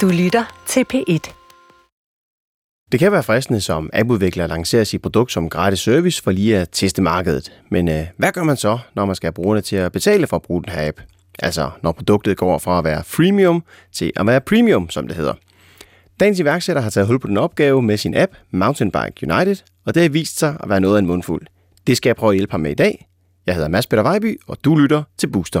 Du lytter til P1. Det kan være fristende som appudvikler at lancere sit produkt som gratis service for lige at teste markedet. Men øh, hvad gør man så, når man skal have brugerne til at betale for at bruge den her app? Altså når produktet går fra at være freemium til at være premium, som det hedder. Dagens iværksætter har taget hul på den opgave med sin app Mountainbike United, og det har vist sig at være noget af en mundfuld. Det skal jeg prøve at hjælpe ham med i dag. Jeg hedder Mads Peter Vejby, og du lytter til Booster.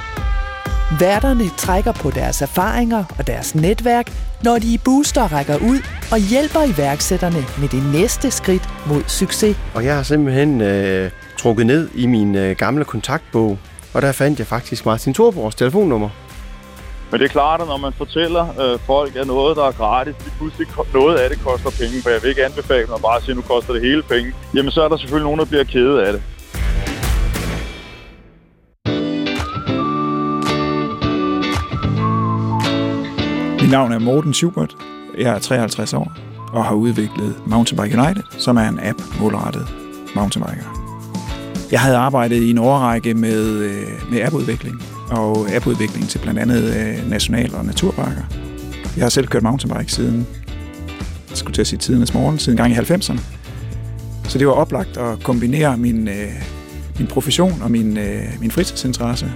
Værterne trækker på deres erfaringer og deres netværk, når de i Booster rækker ud og hjælper iværksætterne med det næste skridt mod succes. Og jeg har simpelthen øh, trukket ned i min øh, gamle kontaktbog, og der fandt jeg faktisk Martin Thorborgs telefonnummer. Men det er klart, at når man fortæller øh, folk, at noget, der er gratis, det pludselig noget af det koster penge, for jeg vil ikke anbefale, at man bare siger, at nu koster det hele penge, jamen så er der selvfølgelig nogen, der bliver kede af det. Mit navn er Morten Schubert. Jeg er 53 år og har udviklet Mountainbike United, som er en app målrettet mountainbikere. Jeg havde arbejdet i en årrække med, øh, med appudvikling og appudvikling til blandt andet øh, national- og naturparker. Jeg har selv kørt mountainbike siden, jeg skulle til at sige tidernes morgen, siden gang i 90'erne. Så det var oplagt at kombinere min, øh, min profession og min, min fritidsinteresse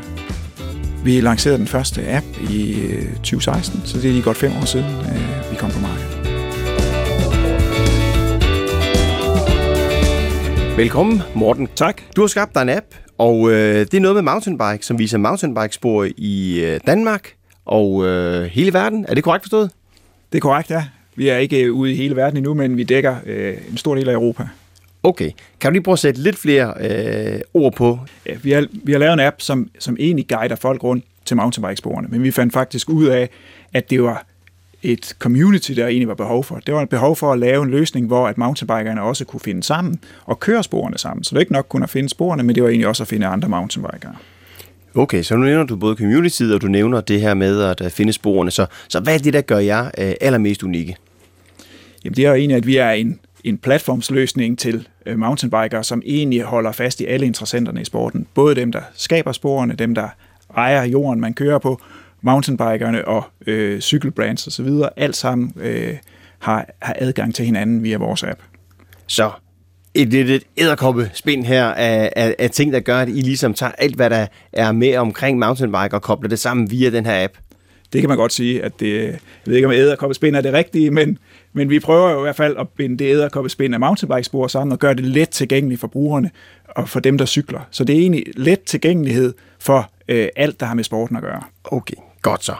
vi lancerede den første app i 2016, så det er lige godt fem år siden, vi kom på markedet. Velkommen, Morten. Tak. Du har skabt dig en app, og øh, det er noget med mountainbike, som viser mountainbikespor i øh, Danmark og øh, hele verden. Er det korrekt forstået? Det er korrekt, ja. Vi er ikke ude i hele verden endnu, men vi dækker øh, en stor del af Europa. Okay. Kan du lige prøve at sætte lidt flere øh, ord på? Ja, vi, har, vi har lavet en app, som, som egentlig guider folk rundt til mountainbikesporene, men vi fandt faktisk ud af, at det var et community, der egentlig var behov for. Det var et behov for at lave en løsning, hvor at mountainbikerne også kunne finde sammen og køre sporene sammen. Så det er ikke nok kun at finde sporene, men det var egentlig også at finde andre mountainbikere. Okay, så nu nævner du både community, og du nævner det her med at finde sporene. Så, så hvad er det, der gør jer øh, allermest unikke? Jamen det er jo egentlig, at vi er en, en platformsløsning til øh, mountainbikere, som egentlig holder fast i alle interessenterne i sporten. Både dem, der skaber sporene, dem, der ejer jorden, man kører på, mountainbikerne og øh, cykelbrands osv., alt sammen øh, har, har adgang til hinanden via vores app. Så et lidt et æderkoppe spind her af, af, af ting, der gør, at I ligesom tager alt, hvad der er med omkring mountainbike og kobler det sammen via den her app. Det kan man godt sige, at det, jeg ved ikke, om æderkoppespind er det rigtige, men, men vi prøver jo i hvert fald at binde det æderkoppespind af mountainbikespor sammen og gøre det let tilgængeligt for brugerne og for dem, der cykler. Så det er egentlig let tilgængelighed for øh, alt, der har med sporten at gøre. Okay, godt så.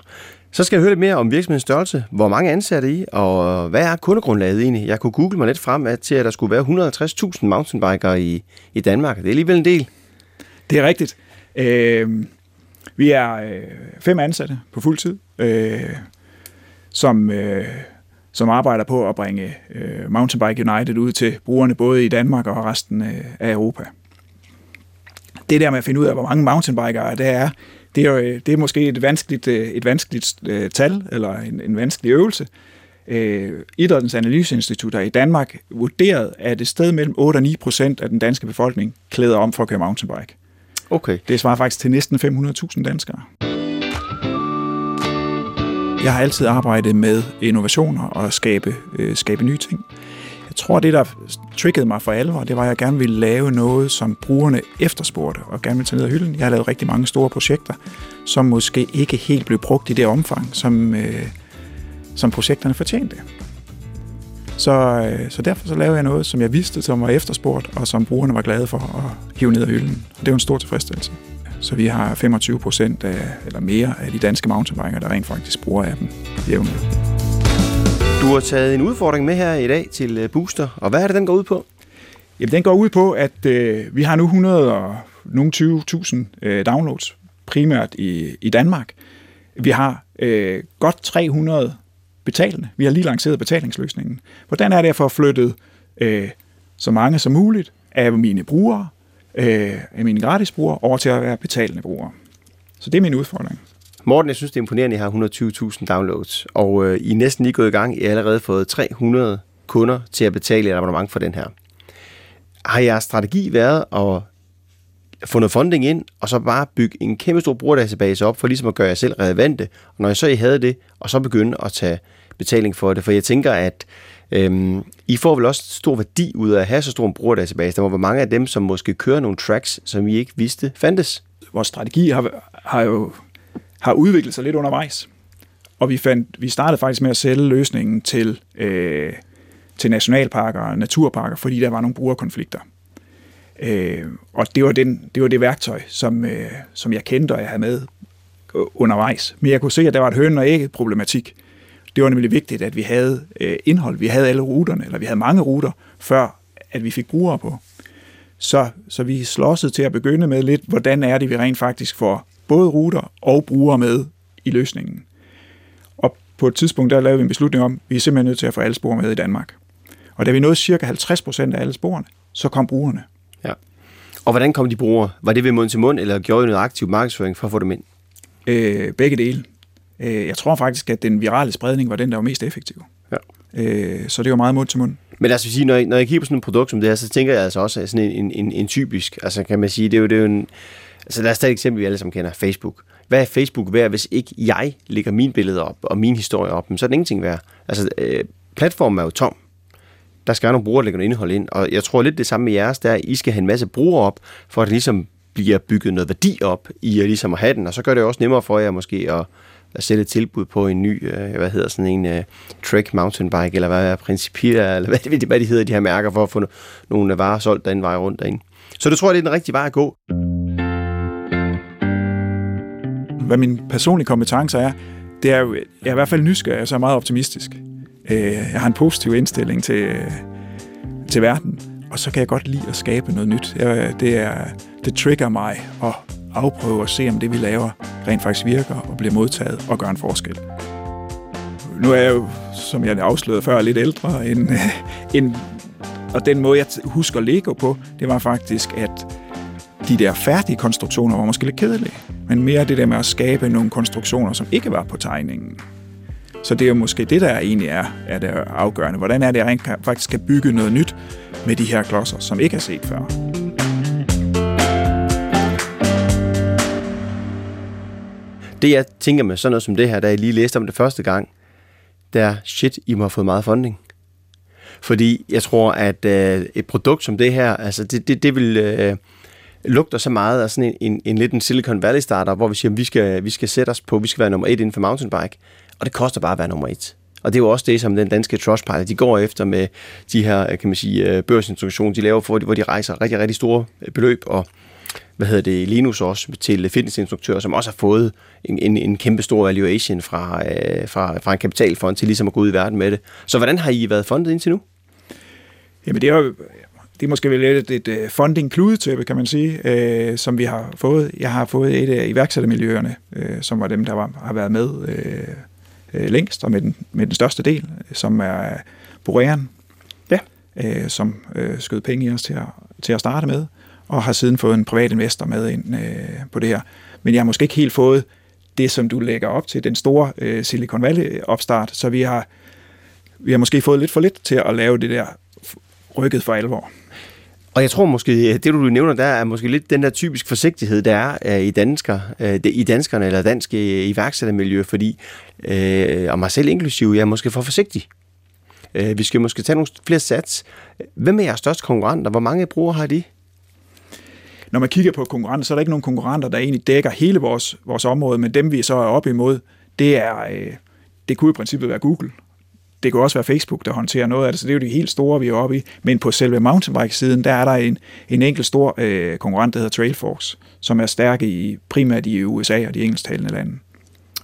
Så skal jeg høre lidt mere om virksomhedens størrelse. Hvor mange ansatte I, og hvad er kundegrundlaget egentlig? Jeg kunne google mig lidt frem at, til, at der skulle være 150.000 mountainbikere i, i Danmark. Det er alligevel en del. Det er rigtigt. Øh, vi er øh, fem ansatte på fuld tid, øh, som, øh, som arbejder på at bringe øh, Mountainbike United ud til brugerne både i Danmark og resten øh, af Europa. Det der med at finde ud af, hvor mange mountainbikere der er, det er, jo, det er måske et vanskeligt, øh, et vanskeligt uh, tal, eller en, en vanskelig øvelse. Uh, Idrættens Analyseinstitut har i Danmark vurderet, at et sted mellem 8 og 9 procent af den danske befolkning klæder om for at køre mountainbike. Okay. Det svarer faktisk til næsten 500.000 danskere. Jeg har altid arbejdet med innovationer og skabe, øh, skabe nye ting. Jeg tror, det der triggede mig for alvor, det var, at jeg gerne ville lave noget, som brugerne efterspurgte og gerne ville tage ned af hylden. Jeg har lavet rigtig mange store projekter, som måske ikke helt blev brugt i det omfang, som, øh, som projekterne fortjente. Så, øh, så derfor så lavede jeg noget, som jeg vidste, som var efterspurgt, og som brugerne var glade for at hive ned af hylden. Og det var en stor tilfredsstillelse. Så vi har 25 procent eller mere af de danske mountainbikere, der rent faktisk bruger appen jævnligt. Du har taget en udfordring med her i dag til øh, Booster, og hvad er det, den går ud på? Jamen, den går ud på, at øh, vi har nu 100 og nogle 20.000 øh, downloads, primært i, i Danmark. Vi har øh, godt 300 betalende. Vi har lige lanceret betalingsløsningen. Hvordan er det at få flyttet øh, så mange som muligt af mine brugere, øh, af mine gratisbrugere, over til at være betalende brugere? Så det er min udfordring. Morten, jeg synes, det er imponerende, at I har 120.000 downloads, og øh, I er næsten lige gået i gang. I har allerede fået 300 kunder til at betale et abonnement for den her. Har jeres strategi været at få noget funding ind, og så bare bygge en kæmpe stor brugerdatabase op, for ligesom at gøre jer selv relevante, og når jeg så I havde det, og så begynde at tage betaling for det, for jeg tænker, at øhm, I får vel også stor værdi ud af at have så stor en brugerdatabase. Der må være mange af dem, som måske kører nogle tracks, som I ikke vidste fandtes. Vores strategi har, har jo har udviklet sig lidt undervejs. Og vi, fandt, vi startede faktisk med at sælge løsningen til, øh, til nationalparker og naturparker, fordi der var nogle brugerkonflikter. Øh, og det var, den, det var det værktøj, som, øh, som jeg kendte, og jeg havde med undervejs. Men jeg kunne se, at der var et høn og ægget problematik. Det var nemlig vigtigt, at vi havde øh, indhold. Vi havde alle ruterne, eller vi havde mange ruter, før at vi fik brugere på. Så, så vi slåsede til at begynde med lidt, hvordan er det, vi rent faktisk får både ruter og brugere med i løsningen. Og på et tidspunkt, der lavede vi en beslutning om, at vi er simpelthen nødt til at få alle spor med i Danmark. Og da vi nåede cirka 50 procent af alle sporene, så kom brugerne. Ja. Og hvordan kom de brugere? Var det ved mund til mund, eller gjorde I noget aktiv markedsføring for at få dem ind? Øh, begge dele. Øh, jeg tror faktisk, at den virale spredning var den, der var mest effektiv. Ja. Øh, så det var meget mund til mund. Men altså, sige, når, jeg, når jeg kigger på sådan et produkt som det her, så tænker jeg altså også sådan en, en, en, en typisk, altså kan man sige, det er jo, det er jo en, altså lad os tage et eksempel, vi alle sammen kender, Facebook. Hvad er Facebook værd, hvis ikke jeg lægger mine billeder op og min historie op? Så er det ingenting værd. Altså, øh, platformen er jo tom. Der skal være nogle brugere, der lægger noget indhold ind. Og jeg tror lidt det samme med jeres, der I skal have en masse brugere op, for at det ligesom bliver bygget noget værdi op i at ligesom at have den. Og så gør det også nemmere for jer måske at, at sætte et tilbud på en ny, øh, hvad hedder sådan en øh, Trek mountainbike, eller hvad er Principia, eller hvad, hvad de hedder, de her mærker, for at få nogle varer solgt den vej rundt derinde. Så det tror jeg, det er den rigtige vej at gå. Hvad min personlige kompetence er, det er jo, jeg er i hvert fald nysgerrig, og så er meget optimistisk. Øh, jeg har en positiv indstilling til, til verden, og så kan jeg godt lide at skabe noget nyt. Det, er, det trigger mig at afprøve og se, om det, vi laver, rent faktisk virker og bliver modtaget og gør en forskel. Nu er jeg jo, som jeg afslørede før, lidt ældre, end, end, og den måde, jeg husker Lego på, det var faktisk, at de der færdige konstruktioner var måske lidt kedelige, men mere det der med at skabe nogle konstruktioner, som ikke var på tegningen. Så det er jo måske det, der egentlig er, er det afgørende. Hvordan er det, at jeg faktisk kan bygge noget nyt med de her klodser, som ikke er set før? Det jeg tænker med sådan noget som det her, da jeg lige læste om det første gang, det er, shit, I må have fået meget funding. Fordi jeg tror, at øh, et produkt som det her, altså det, det, det vil... Øh, lugter så meget af sådan en, en, en lidt en Silicon Valley starter, hvor vi siger, at vi skal, vi skal sætte os på, vi skal være nummer et inden for mountainbike, og det koster bare at være nummer et. Og det er jo også det, som den danske Trustpilot, de går efter med de her, øh, kan man sige, øh, børsinstruktioner, de laver, for, hvor de rejser rigtig, rigtig store øh, beløb, og hvad hedder det, Linus også til fitnessinstruktører, som også har fået en, en, en kæmpe stor valuation fra, øh, fra, fra en kapitalfond til ligesom at gå ud i verden med det. Så hvordan har I været fundet indtil nu? Jamen det er jo, det er måske lidt et, et funding kludetæppe, kan man sige, øh, som vi har fået. Jeg har fået et af iværksættermiljøerne, øh, som var dem, der var, har været med øh, øh, længst, og med den, med den største del, som er Borean, ja. øh, som øh, skød penge i os til at, til at starte med, og har siden fået en privat investor med ind øh, på det her. Men jeg har måske ikke helt fået det, som du lægger op til, den store øh, Silicon Valley-opstart, så vi har, vi har måske fået lidt for lidt til at lave det der rykket for alvor. Og jeg tror måske, øh, det du nævner der, er måske lidt den der typisk forsigtighed, der er øh, i, dansker, øh, i danskerne eller danske iværksættermiljø, fordi, uh, og mig selv inklusive, jeg er måske for forsigtig. Vi skal måske tage nogle flere sats. Hvem er jeres største konkurrenter? Hvor mange brugere har de? Når man kigger på konkurrenter, så er der ikke nogen konkurrenter, der egentlig dækker hele vores, vores område, men dem vi så er op imod, det er, øh, det kunne i princippet være Google, det kunne også være Facebook, der håndterer noget af det, så det er jo de helt store, vi er oppe i. Men på selve mountainbike-siden, der er der en, en enkelt stor øh, konkurrent, der hedder Trailforce, som er stærke i primært i USA og de engelsktalende lande.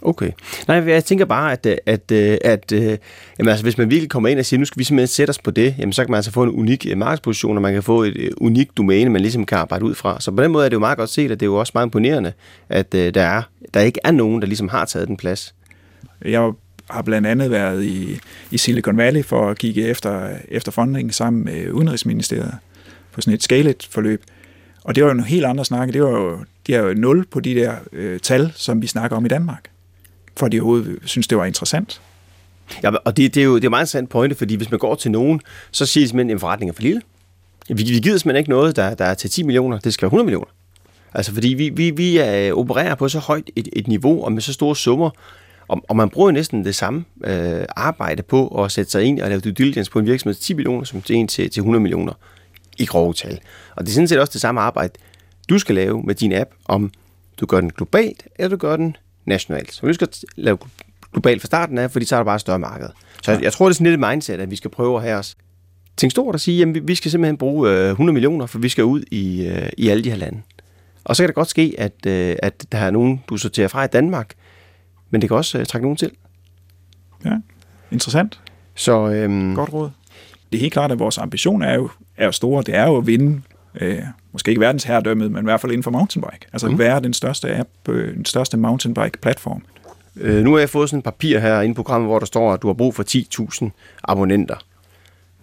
Okay. Nej, jeg tænker bare, at, øh, at, øh, at, at jamen, altså, hvis man virkelig kommer ind og siger, nu skal vi simpelthen sætte os på det, jamen, så kan man altså få en unik markedsposition, og man kan få et unikt domæne, man ligesom kan arbejde ud fra. Så på den måde er det jo meget godt set, at det er jo også meget imponerende, at uh, der, er, der ikke er nogen, der ligesom har taget den plads. Jeg har blandt andet været i, i Silicon Valley for at kigge efter, efter funding sammen med Udenrigsministeriet på sådan et skalet forløb. Og det var jo en helt andre snakke. Det var jo, de er jo nul på de der øh, tal, som vi snakker om i Danmark. For de overhovedet synes, det var interessant. Ja, og det, det er jo det er meget interessant pointe, fordi hvis man går til nogen, så siger de simpelthen, at en forretning er for lille. Vi, vi gider simpelthen ikke noget, der, der er til 10 millioner. Det skal være 100 millioner. Altså, fordi vi, vi, vi er, opererer på så højt et, et niveau og med så store summer, og, og man bruger næsten det samme øh, arbejde på at sætte sig ind og lave due diligence på en virksomhed til 10 millioner, som til en til, til 100 millioner i grove tal. Og det er sådan set også det samme arbejde, du skal lave med din app, om du gør den globalt, eller du gør den nationalt. Så vi skal lave globalt fra starten af, fordi så er der bare et større marked. Så jeg, jeg tror, det er sådan lidt et mindset, at vi skal prøve at have os tænke stort og sige, at vi skal simpelthen bruge 100 øh, millioner, for vi skal ud i, øh, i alle de her lande. Og så kan det godt ske, at, øh, at der er nogen, du sorterer fra i Danmark, men det kan også trække nogen til. Ja, interessant. Så, øhm, Godt råd. Det er helt klart, at vores ambition er jo, er jo store. Det er jo at vinde, øh, måske ikke verdens herredømmet, men i hvert fald inden for mountainbike. Altså mm. være den største app, øh, den største mountainbike-platform. Øh, nu har jeg fået sådan et papir her inde på programmet, hvor der står, at du har brug for 10.000 abonnenter.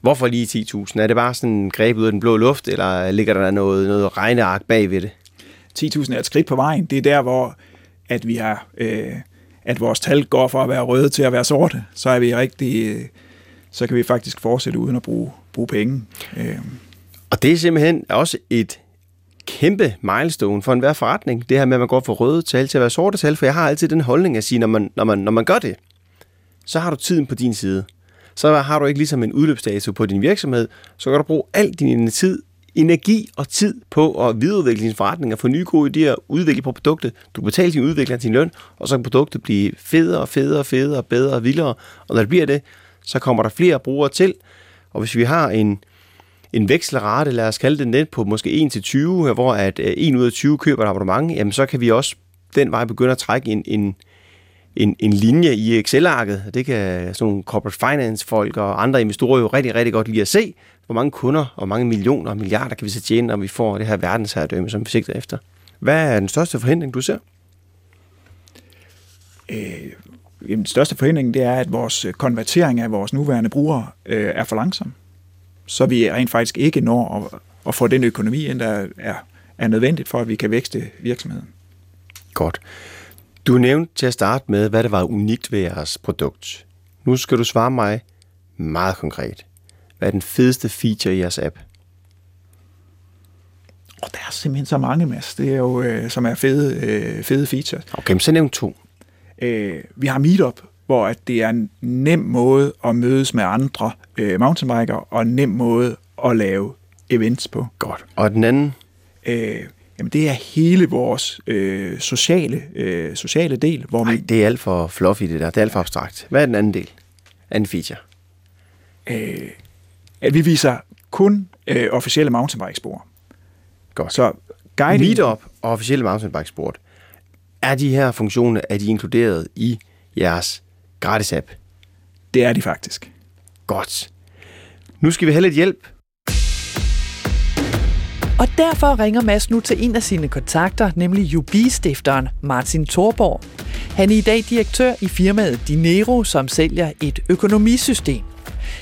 Hvorfor lige 10.000? Er det bare sådan greb ud af den blå luft, eller ligger der noget, noget regneark bag ved det? 10.000 er et skridt på vejen. Det er der, hvor at vi har, øh, at vores tal går fra at være røde til at være sorte. Så er vi rigtig, øh, så kan vi faktisk fortsætte uden at bruge, bruge penge. Øh. Og det er simpelthen også et kæmpe milestone for enhver forretning, det her med, at man går fra røde tal til at være sorte tal, for jeg har altid den holdning at sige, når man, når man, når man gør det, så har du tiden på din side. Så har du ikke ligesom en udløbsdato på din virksomhed, så kan du bruge al din tid, energi og tid på at videreudvikle din forretning og få nye gode idéer, udvikle på produktet. Du betaler din udvikler din løn, og så kan produktet blive federe og federe og federe, bedre og vildere. Og når det bliver det, så kommer der flere brugere til. Og hvis vi har en, en vekselrate, lad os kalde det net på måske 1-20, hvor at øh, 1 ud af 20 køber et abonnement, jamen så kan vi også den vej begynde at trække en, en, en, en linje i Excel-arket. Det kan sådan nogle corporate finance-folk og andre investorer jo rigtig, rigtig godt lide at se, hvor mange kunder og mange millioner og milliarder kan vi så tjene, når vi får det her verdensherredømme, som vi sigter efter. Hvad er den største forhindring, du ser? Øh, den største forhindring det er, at vores konvertering af vores nuværende brugere øh, er for langsom så vi rent faktisk ikke når at, at få den økonomi ind, der er, er nødvendigt for, at vi kan vækste virksomheden. Godt. Du nævnte til at starte med, hvad der var unikt ved jeres produkt. Nu skal du svare mig meget konkret. Hvad er den fedeste feature i jeres app? Og der er simpelthen så mange, Mads. Det er jo, øh, som er fede, øh, fede features. Okay, så nævn to. Øh, vi har Meetup, hvor at det er en nem måde at mødes med andre øh, mountainbiker, og en nem måde at lave events på. Godt. Og den anden? Øh, jamen det er hele vores øh, sociale, øh, sociale del. Hvor Ej, vi... det er alt for fluffy det der. Det er alt for abstrakt. Hvad er den anden del? Anden feature? Øh, at vi viser kun øh, officielle mountainbike-spor. Godt. Så guiding... Meetup og officielle mountainbike-spor. Er de her funktioner, er de inkluderet i jeres gratis app? Det er de faktisk. Godt. Nu skal vi have lidt hjælp. Og derfor ringer Mads nu til en af sine kontakter, nemlig UB-stifteren Martin Thorborg. Han er i dag direktør i firmaet Dinero, som sælger et økonomisystem.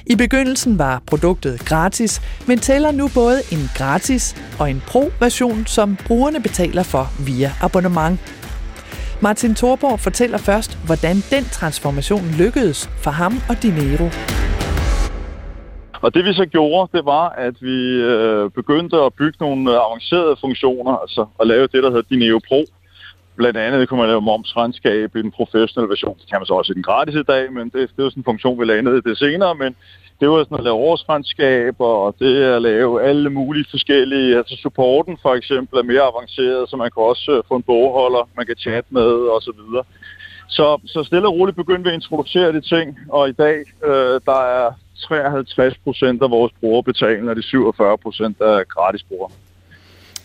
I begyndelsen var produktet gratis, men tæller nu både en gratis og en pro-version, som brugerne betaler for via abonnement. Martin Thorborg fortæller først, hvordan den transformation lykkedes for ham og Dinero. Og det vi så gjorde, det var, at vi øh, begyndte at bygge nogle øh, avancerede funktioner, altså at lave det, der hedder Dineo Pro. Blandt andet kunne man lave momsregnskab i den professionelle version. Det kan man så også i den gratis i dag, men det, det er sådan en funktion, vi lagde ned i det senere. Men det var sådan at lave årsregnskaber, og det at lave alle mulige forskellige, altså supporten for eksempel er mere avanceret, så man kan også øh, få en bogholder, man kan chatte med osv. Så, så, så stille og roligt begyndte vi at introducere de ting, og i dag øh, der er 53 procent af vores brugere betaler, og de 47 procent er gratis brugere.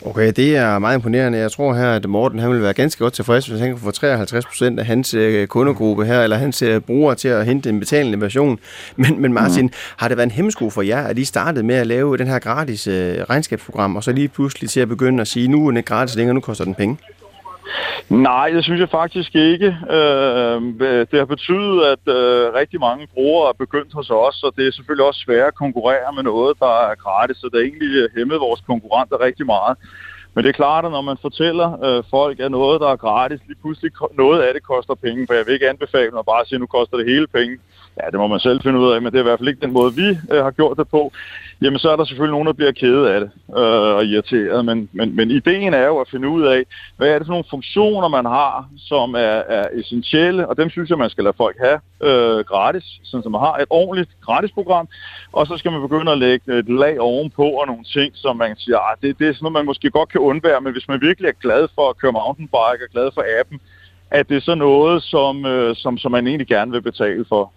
Okay, det er meget imponerende. Jeg tror her, at Morten han vil være ganske godt tilfreds, hvis han kan få 53 procent af hans øh, kundegruppe her, eller hans øh, brugere til at hente en betalende version. Men, men Martin, mm. har det været en hemmesko for jer, at I startede med at lave den her gratis øh, regnskabsprogram, og så lige pludselig til at begynde at sige, nu er den ikke gratis længere, nu koster den penge? Nej, det synes jeg faktisk ikke. Øh, det har betydet, at øh, rigtig mange brugere er begyndt hos os, og det er selvfølgelig også svært at konkurrere med noget, der er gratis, så det har egentlig øh, hæmmet vores konkurrenter rigtig meget. Men det er klart, at når man fortæller øh, folk, at noget, der er gratis, lige pludselig noget af det koster penge, for jeg vil ikke anbefale at bare at sige, at nu koster det hele penge. Ja, det må man selv finde ud af, men det er i hvert fald ikke den måde, vi øh, har gjort det på. Jamen, så er der selvfølgelig nogen, der bliver kede af det øh, og irriteret, men, men, men ideen er jo at finde ud af, hvad er det for nogle funktioner, man har, som er, er essentielle, og dem synes jeg, man skal lade folk have øh, gratis, sådan som man har et ordentligt gratis program, og så skal man begynde at lægge et lag ovenpå og nogle ting, som man siger, ah, det, det er sådan noget, man måske godt kan undvære, men hvis man virkelig er glad for at køre mountainbike og glad for appen, at det er så noget, som, øh, som, som man egentlig gerne vil betale for.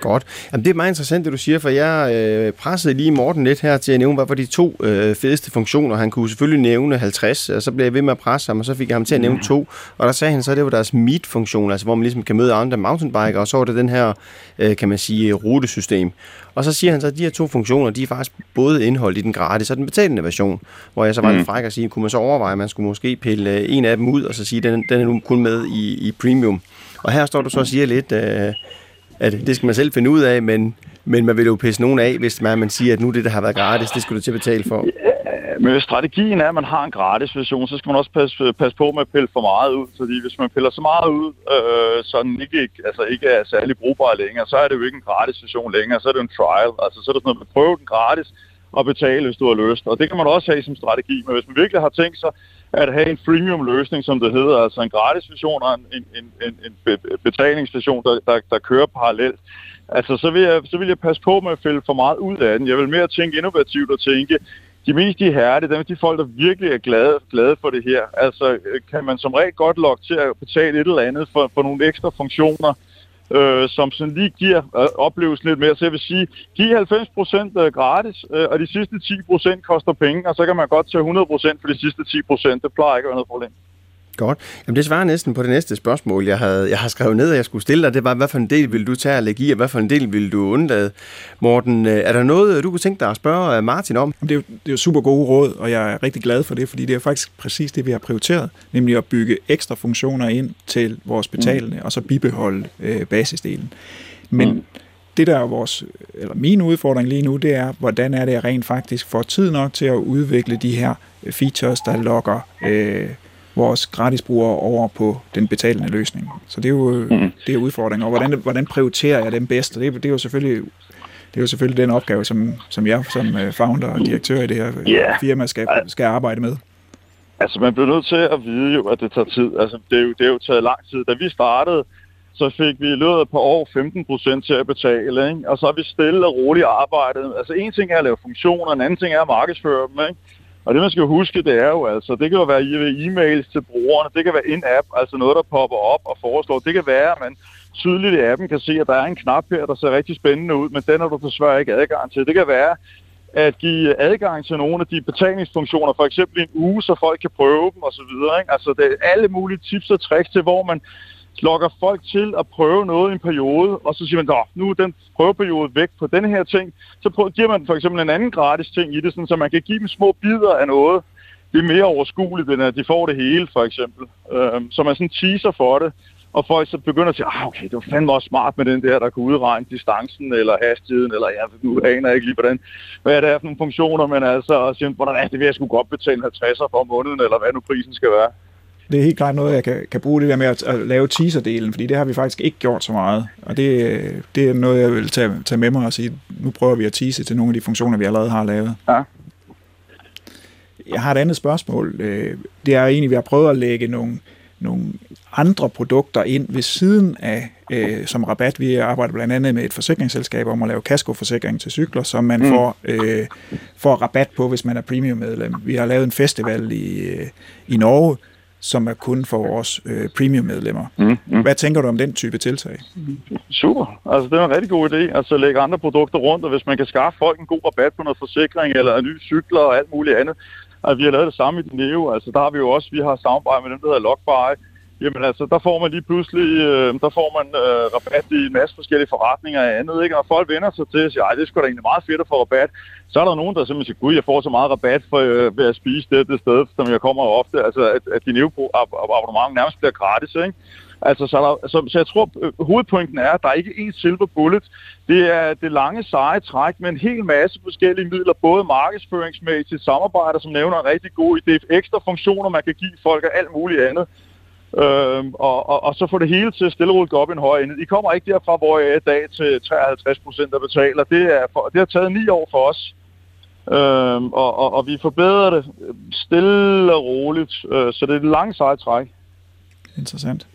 Godt. Jamen, det er meget interessant, det du siger, for jeg øh, pressede lige Morten lidt her til at nævne, hvad var de to øh, fedeste funktioner. Han kunne selvfølgelig nævne 50, og så blev jeg ved med at presse ham, og så fik jeg ham til at nævne to. Og der sagde han så, at det var deres meet-funktion, altså hvor man ligesom kan møde andre mountainbiker, og så var det den her, øh, kan man sige, rutesystem. Og så siger han så, at de her to funktioner, de er faktisk både indholdt i den gratis og den betalende version, hvor jeg så var mm. lidt fræk at sige, kunne man så overveje, at man skulle måske pille øh, en af dem ud, og så sige, at den, den er nu kun med i, i premium. Og her står du så og siger lidt, øh, at det skal man selv finde ud af, men, men man vil jo pisse nogen af, hvis man, man siger, at nu det, der har været gratis, det skal du til at betale for. Ja, men hvis strategien er, at man har en gratis version, så skal man også passe, passe på med at pille for meget ud, fordi hvis man piller så meget ud, øh, så den ikke, altså ikke er særlig brugbar længere, så er det jo ikke en gratis version længere, så er det en trial. Altså så er det sådan noget, at prøve den gratis, og betale, hvis du har lyst. Og det kan man også have som strategi. Men hvis man virkelig har tænkt sig at have en freemium-løsning, som det hedder, altså en gratis version og en, en, en, en betalingsversion, der, der, der kører parallelt, altså så vil, jeg, så vil jeg passe på med at fælde for meget ud af den. Jeg vil mere tænke innovativt og tænke, de mest de herre, dem de folk, der virkelig er glade, glade for det her. Altså kan man som regel godt lokke til at betale et eller andet for, for nogle ekstra funktioner, øh, øh, som sådan lige giver øh, oplevelsen lidt mere. Så jeg vil sige, giv 90% øh, gratis, øh, og de sidste 10% koster penge, og så kan man godt tage 100% for de sidste 10%. Det plejer ikke at være noget problem. Godt. Jamen det svarer næsten på det næste spørgsmål, jeg havde, jeg har skrevet ned, at jeg skulle stille dig. Det var, hvad for en del vil du tage lægge i, og hvad for en del vil du undlade? Morten, øh, er der noget, du kunne tænke dig at spørge øh, Martin om? Det er, jo, det er jo super gode råd, og jeg er rigtig glad for det, fordi det er faktisk præcis det, vi har prioriteret, nemlig at bygge ekstra funktioner ind til vores betalende, mm. og så bibeholde øh, basisdelen. Men mm. det, der er vores, eller min udfordring lige nu, det er, hvordan er det, jeg rent faktisk får tid nok til at udvikle de her features, der lokker øh, vores gratisbrugere over på den betalende løsning. Så det er jo mm. det er udfordringen. Og hvordan, hvordan prioriterer jeg dem bedst? Og det, det er jo selvfølgelig det er jo selvfølgelig den opgave, som, som jeg som øh, founder og direktør i det her yeah. firma skal, skal arbejde med. Altså, man bliver nødt til at vide jo, at det tager tid. Altså, det er jo, det er jo taget lang tid. Da vi startede, så fik vi i løbet af et par år 15 procent til at betale, ikke? og så har vi stille og roligt arbejdet. Altså, en ting er at lave funktioner, en anden ting er at markedsføre dem, ikke? Og det man skal huske, det er jo altså, det kan jo være e-mails til brugerne, det kan være in-app, altså noget, der popper op og foreslår. Det kan være, at man tydeligt i appen kan se, at der er en knap her, der ser rigtig spændende ud, men den har du desværre ikke adgang til. Det kan være, at give adgang til nogle af de betalingsfunktioner, for eksempel en uge, så folk kan prøve dem osv. Altså det er alle mulige tips og tricks til, hvor man lokker folk til at prøve noget i en periode, og så siger man, nu er den prøveperiode væk på den her ting. Så prøver, giver man for eksempel en anden gratis ting i det, sådan, så man kan give dem små bidder af noget. Det er mere overskueligt, end at de får det hele, for eksempel. Øhm, så man sådan teaser for det, og folk så begynder at sige, ah, okay, det var fandme også smart med den der, der kunne udregne distancen eller hastigheden, eller ja, nu aner jeg ikke lige, hvordan, hvad det er for nogle funktioner, men altså, siger, hvordan er det, vil jeg skulle godt betale 50'er for måneden, eller hvad nu prisen skal være det er helt klart noget, jeg kan, kan bruge det der med at, at lave teaser-delen, fordi det har vi faktisk ikke gjort så meget. Og det, det er noget, jeg vil tage, tage med mig og sige, nu prøver vi at tease til nogle af de funktioner, vi allerede har lavet. Ja. Jeg har et andet spørgsmål. Øh, det er egentlig, vi har prøvet at lægge nogle, nogle andre produkter ind ved siden af øh, som rabat. Vi arbejder blandt andet med et forsikringsselskab om at lave kaskoforsikring til cykler, som man mm. får, øh, får rabat på, hvis man er premium-medlem. Vi har lavet en festival i, øh, i Norge, som er kun for vores øh, premium-medlemmer. Mm, mm. Hvad tænker du om den type tiltag? Super. Altså, det er en rigtig god idé. Altså, lægge andre produkter rundt, og hvis man kan skaffe folk en god rabat på noget forsikring, eller en ny cykler og alt muligt andet. Altså, vi har lavet det samme i Neo. Altså, der har vi jo også, vi har samarbejdet med dem, der hedder Lockbuy, jamen altså, der får man lige pludselig, øh, der får man øh, rabat i en masse forskellige forretninger og andet, ikke? Og folk vender sig til at sige, ej, det er sgu da egentlig meget fedt at få rabat, så er der nogen, der simpelthen siger, gud, jeg får så meget rabat for, øh, ved at spise det, det sted, som jeg kommer ofte, altså at, at din abonnement nærmest bliver gratis, ikke? Altså, så, der, så, så jeg tror, øh, hovedpointen er, at der er ikke én silver bullet. Det er det lange, seje træk med en hel masse forskellige midler, både markedsføringsmæssigt, samarbejder, som nævner en rigtig god idé, ekstra funktioner, man kan give folk og alt muligt andet. Øhm, og, og, og så få det hele til stille og op i en høj ende. I kommer ikke derfra, hvor jeg er i dag til 53 procent, der betaler. Det, er for, det har taget ni år for os. Øhm, og, og, og vi forbedrer det stille og roligt. Øh, så det er et langt sejt træk. Interessant.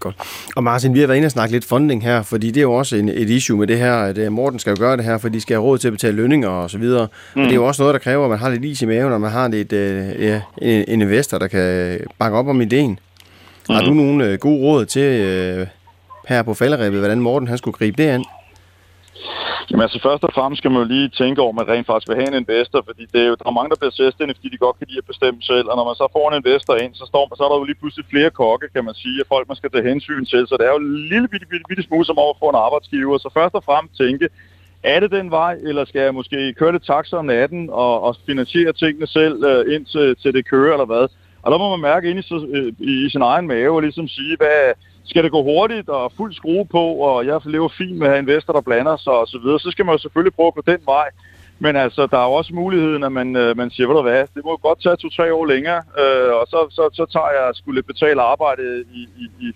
Godt. Og Martin, vi har været inde og snakke lidt funding her, fordi det er jo også en, et issue med det her, at øh, Morten skal jo gøre det her, for de skal have råd til at betale lønninger og så videre. Mm. Og det er jo også noget, der kræver, at man har lidt is i maven, og man har lidt, øh, ja, en, en investor, der kan bakke op om ideen. Mm. Har du nogle øh, gode råd til øh, her på falderæbet, hvordan Morten han skulle gribe det an? Jamen altså først og fremmest skal man jo lige tænke over, at man rent faktisk vil have en investor, fordi det er jo, der er mange, der bliver selvstændige, fordi de godt kan lide at bestemme selv, og når man så får en investor ind, så, står, så er der jo lige pludselig flere kokke, kan man sige, at folk man skal tage hensyn til, så det er jo en lille bitte, bitte, bitte smule som over for en arbejdsgiver, så først og fremmest tænke, er det den vej, eller skal jeg måske køre lidt taxa om natten og, og finansiere tingene selv, øh, indtil til det kører, eller hvad? Og der må man mærke ind i, øh, i, i sin egen mave og ligesom sige, hvad, skal det gå hurtigt og fuld skrue på, og jeg lever fint med at have investor, der blander sig og så videre, så skal man jo selvfølgelig prøve på den vej. Men altså, der er jo også muligheden, at man, øh, man siger, ved du hvad, det må godt tage to-tre år længere, øh, og så, så, så tager jeg skulle betale arbejde i, i, i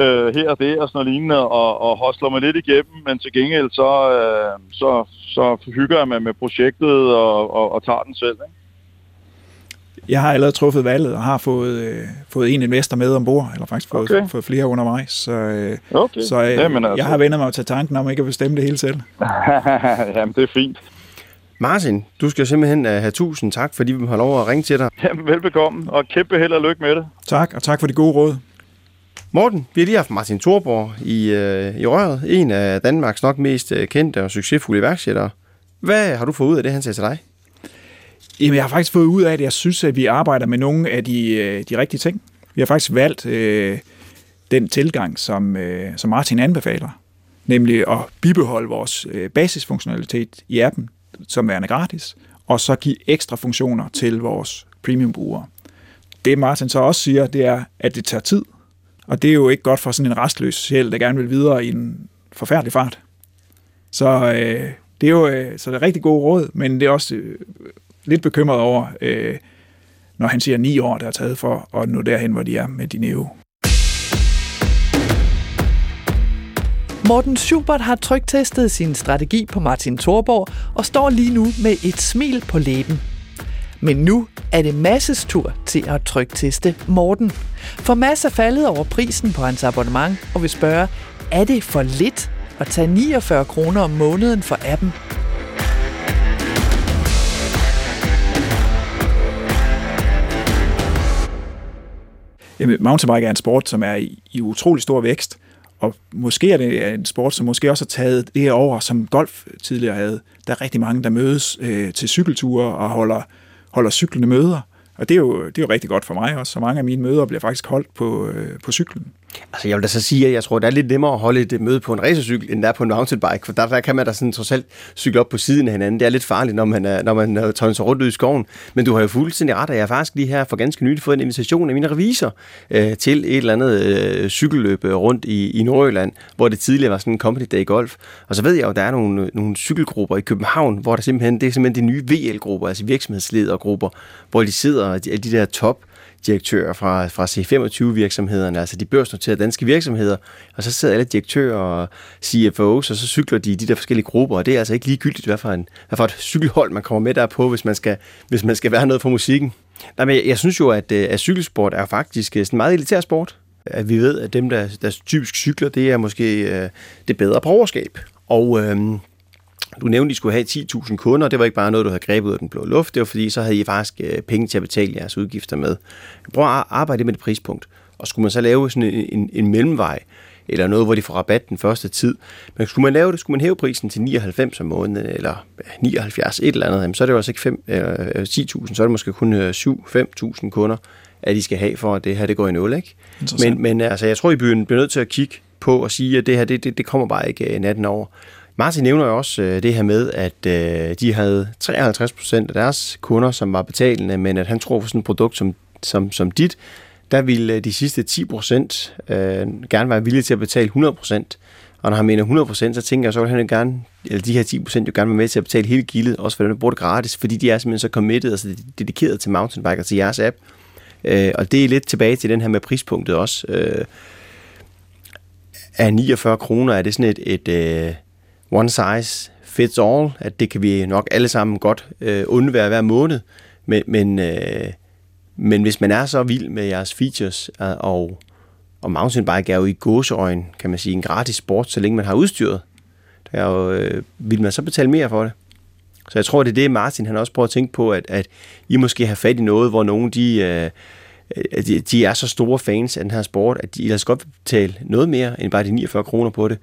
øh, her og det og sådan noget lignende, og, og hostler mig lidt igennem, men til gengæld så, øh, så, så hygger jeg mig med projektet og, og, og tager den selv. Ikke? Jeg har allerede truffet valget og har fået, øh, fået en investor med ombord, eller faktisk fået, okay. fået flere undervejs. Så, øh, okay. så øh, Jamen, altså. jeg har vendt mig til tanken om ikke at bestemme det hele selv. Jamen, det er fint. Martin, du skal simpelthen uh, have tusind tak, fordi vi har lov at ringe til dig. Jamen, velbekomme, og kæmpe held og lykke med det. Tak, og tak for de gode råd. Morten, vi har lige haft Martin Thorborg i, uh, i røret, en af Danmarks nok mest uh, kendte og succesfulde iværksættere. Hvad har du fået ud af det, han sagde til dig? Jamen, jeg har faktisk fået ud af at Jeg synes, at vi arbejder med nogle af de, øh, de rigtige ting. Vi har faktisk valgt øh, den tilgang, som, øh, som Martin anbefaler, nemlig at bibeholde vores øh, basisfunktionalitet i appen, som værende gratis, og så give ekstra funktioner til vores premium-brugere. Det Martin så også siger, det er, at det tager tid, og det er jo ikke godt for sådan en restløs sjæl, der gerne vil videre i en forfærdelig fart. Så øh, det er jo øh, så det er rigtig gode råd, men det er også øh, lidt bekymret over, øh, når han siger ni år, der er taget for at nå derhen, hvor de er med Dineo. Morten Schubert har trygtestet sin strategi på Martin Thorborg og står lige nu med et smil på læben. Men nu er det Masses tur til at trygteste Morten. For Mads er faldet over prisen på hans abonnement og vil spørge, er det for lidt at tage 49 kroner om måneden for appen? Mountainbike er en sport, som er i, i utrolig stor vækst, og måske er det en sport, som måske også har taget det her over, som golf tidligere havde. Der er rigtig mange, der mødes øh, til cykelture og holder, holder cyklende møder. Og det er, jo, det er jo rigtig godt for mig også, så mange af mine møder bliver faktisk holdt på, øh, på cyklen. Altså jeg vil da så sige, at jeg tror, det er lidt nemmere at holde et møde på en racercykel, end der på en mountainbike, for der, der kan man da sådan trods alt cykle op på siden af hinanden. Det er lidt farligt, når man, når man øh, tager sig rundt ud i skoven. Men du har jo fuldstændig ret, og jeg har faktisk lige her for ganske nylig fået en invitation af min revisor øh, til et eller andet øh, cykelløb øh, rundt i, i Nordjylland, hvor det tidligere var sådan en company day golf. Og så ved jeg jo, at der er nogle, øh, nogle cykelgrupper i København, hvor der simpelthen, det er simpelthen de nye VL-grupper, altså virksomhedsledergrupper, hvor de sidder, de, de der top direktører fra, fra C25-virksomhederne, altså de børsnoterede danske virksomheder, og så sidder alle direktører og CFOs, og så cykler de i de der forskellige grupper, og det er altså ikke ligegyldigt, hvad for, en, hvad for et cykelhold man kommer med der på, hvis man skal, hvis man skal være noget for musikken. Nej, men jeg, jeg synes jo, at, øh, at cykelsport er faktisk øh, sådan en meget elitær sport. At vi ved, at dem, der, der typisk cykler, det er måske øh, det bedre borgerskab. Og øhm, du nævnte, at I skulle have 10.000 kunder, det var ikke bare noget, du havde grebet ud af den blå luft, det var fordi, så havde I faktisk øh, penge til at betale jeres udgifter med. Prøv at arbejde med det prispunkt. Og skulle man så lave sådan en, en, en mellemvej, eller noget, hvor de får rabat den første tid. Men skulle man lave det, skulle man hæve prisen til 99 om måneden, eller 79, et eller andet, så er det jo altså ikke 5, øh, 10.000, så er det måske kun 7-5.000 kunder. at I skal have, for at det her det går i nul. Ikke? Men, men altså, jeg tror, I bliver nødt til at kigge på og sige, at det her det, det, det kommer bare ikke øh, natten over. Martin nævner jo også øh, det her med, at øh, de havde 53 procent af deres kunder, som var betalende, men at han tror på sådan et produkt som, som, som dit, der ville øh, de sidste 10 procent øh, gerne være villige til at betale 100 procent. Og når han mener 100 procent, så tænker jeg, så vil han gerne, eller de her 10 procent jo gerne være med til at betale hele gildet, også for dem, der bruger det gratis, fordi de er simpelthen så committed, altså dedikeret til mountainbiker, til jeres app. Øh, og det er lidt tilbage til den her med prispunktet også. Øh, er 49 kroner, er det sådan et, et øh, one size fits all, at det kan vi nok alle sammen godt øh, undvære hver måned, men, men, øh, men hvis man er så vild med jeres features, øh, og, og mountainbike er jo i gåseøjen, kan man sige, en gratis sport, så længe man har udstyret, der er jo, øh, vil man så betale mere for det? Så jeg tror, det er det, Martin han også prøver at tænke på, at, at I måske har fat i noget, hvor nogen de, øh, de, de er så store fans af den her sport, at de ellers godt vil betale noget mere end bare de 49 kroner på det.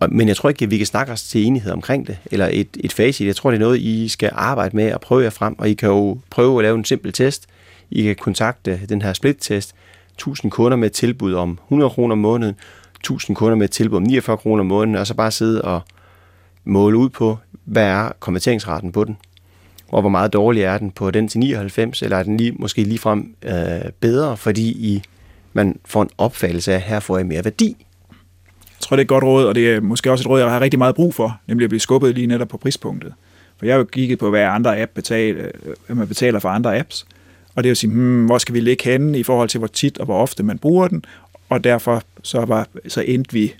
Men jeg tror ikke, at vi kan snakke os til enighed omkring det, eller et, et facit. Jeg tror, det er noget, I skal arbejde med og prøve jer frem, og I kan jo prøve at lave en simpel test. I kan kontakte den her split-test. 1000 kunder med tilbud om 100 kroner om måneden, 1000 kunder med et tilbud om 49 kroner om måneden, og så bare sidde og måle ud på, hvad er konverteringsraten på den, og hvor meget dårlig er den på den til 99, eller er den lige, måske ligefrem øh, bedre, fordi I, man får en opfattelse af, at her får jeg mere værdi tror, det er et godt råd, og det er måske også et råd, jeg har rigtig meget brug for, nemlig at blive skubbet lige netop på prispunktet. For jeg har jo kigget på, hvad andre app betaler, øh, hvad man betaler for andre apps, og det er jo at sige, hmm, hvor skal vi ligge henne i forhold til, hvor tit og hvor ofte man bruger den, og derfor så, var, så endte vi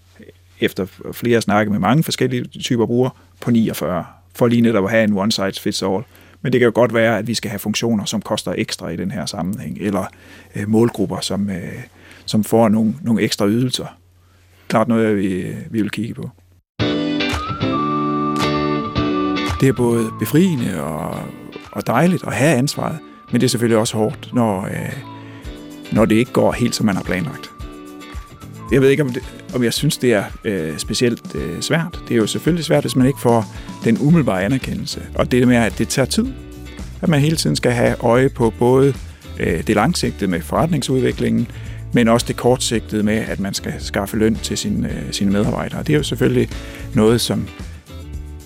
efter flere snakke med mange forskellige typer brugere på 49, for lige netop at have en one size fits all. Men det kan jo godt være, at vi skal have funktioner, som koster ekstra i den her sammenhæng, eller øh, målgrupper, som, øh, som får nogle, nogle ekstra ydelser klart noget, vi, vi vil kigge på. Det er både befriende og, og dejligt at have ansvaret, men det er selvfølgelig også hårdt, når, øh, når det ikke går helt, som man har planlagt. Jeg ved ikke, om, det, om jeg synes, det er øh, specielt øh, svært. Det er jo selvfølgelig svært, hvis man ikke får den umiddelbare anerkendelse. Og det med, at det tager tid. At man hele tiden skal have øje på både øh, det langsigtede med forretningsudviklingen, men også det kortsigtede med, at man skal skaffe løn til sine, øh, sine medarbejdere. Det er jo selvfølgelig noget, som,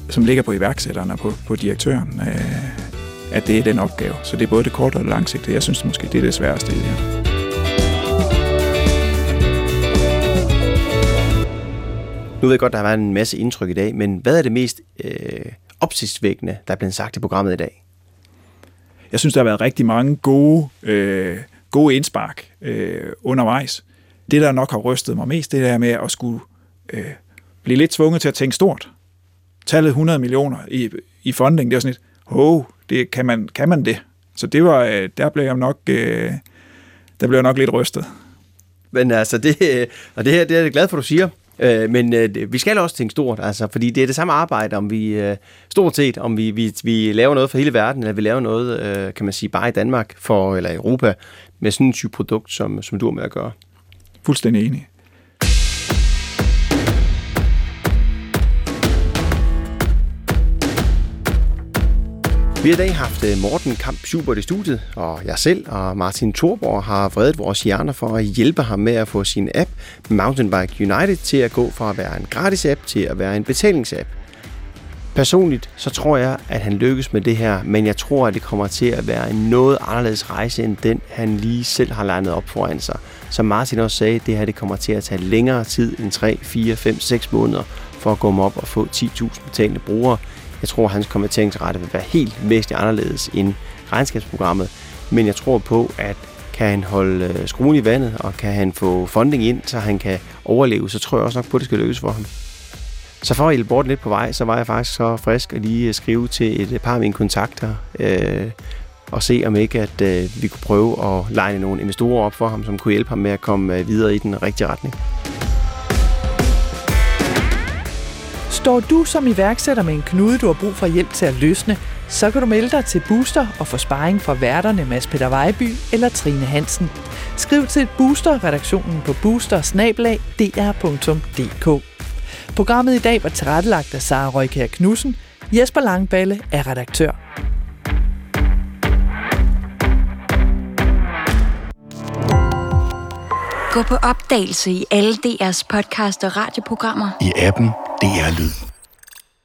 som ligger på iværksætterne og på, på direktøren, øh, at det er den opgave. Så det er både det korte og det langsigtede. Jeg synes måske, det er det sværeste i det her. Nu ved jeg godt, der har været en masse indtryk i dag, men hvad er det mest øh, opsigtsvækkende, der er blevet sagt i programmet i dag? Jeg synes, der har været rigtig mange gode øh, gode indspark øh, undervejs. Det, der nok har rystet mig mest, det er med at skulle øh, blive lidt tvunget til at tænke stort. Tallet 100 millioner i, i funding, det er sådan et, oh, det, kan, man, kan man det? Så det var, øh, der blev jeg nok, øh, der blev jeg nok lidt rystet. Men altså, det, øh, og det her det er jeg glad for, du siger. Øh, men øh, vi skal også tænke stort, altså, fordi det er det samme arbejde, om vi øh, stort set, om vi, vi, vi laver noget for hele verden, eller vi laver noget, øh, kan man sige, bare i Danmark for, eller Europa, med sådan en type produkt, som, som du har med at gøre. Fuldstændig enig. Vi har i dag haft øh, Morten Kamp Schubert i studiet, og jeg selv og Martin Thorborg har vredet vores hjerner for at hjælpe ham med at få sin app Mountainbike United til at gå fra at være en gratis app til at være en betalingsapp. Personligt så tror jeg, at han lykkes med det her, men jeg tror, at det kommer til at være en noget anderledes rejse, end den han lige selv har legnet op foran sig. Som Martin også sagde, det her det kommer til at tage længere tid end 3, 4, 5, 6 måneder for at gå op og få 10.000 betalende brugere. Jeg tror, at hans konverteringsrate vil være helt væsentligt anderledes end regnskabsprogrammet, men jeg tror på, at kan han holde øh, skruen i vandet, og kan han få funding ind, så han kan overleve, så tror jeg også nok på, at det skal lykkes for ham. Så for at hjælpe bort lidt på vej, så var jeg faktisk så frisk at lige øh, skrive til et par af mine kontakter, øh, og se om ikke, at øh, vi kunne prøve at lege nogle investorer op for ham, som kunne hjælpe ham med at komme øh, videre i den rigtige retning. Står du som iværksætter med en knude, du har brug for hjælp til at løsne, så kan du melde dig til Booster og få sparring fra værterne Mads Peter Vejby eller Trine Hansen. Skriv til Booster-redaktionen på boostersnablag.dr.dk. Programmet i dag var tilrettelagt af Sara Røykær Knudsen. Jesper Langballe er redaktør. Gå på opdagelse i alle DR's podcast og radioprogrammer. I appen DR Lyd.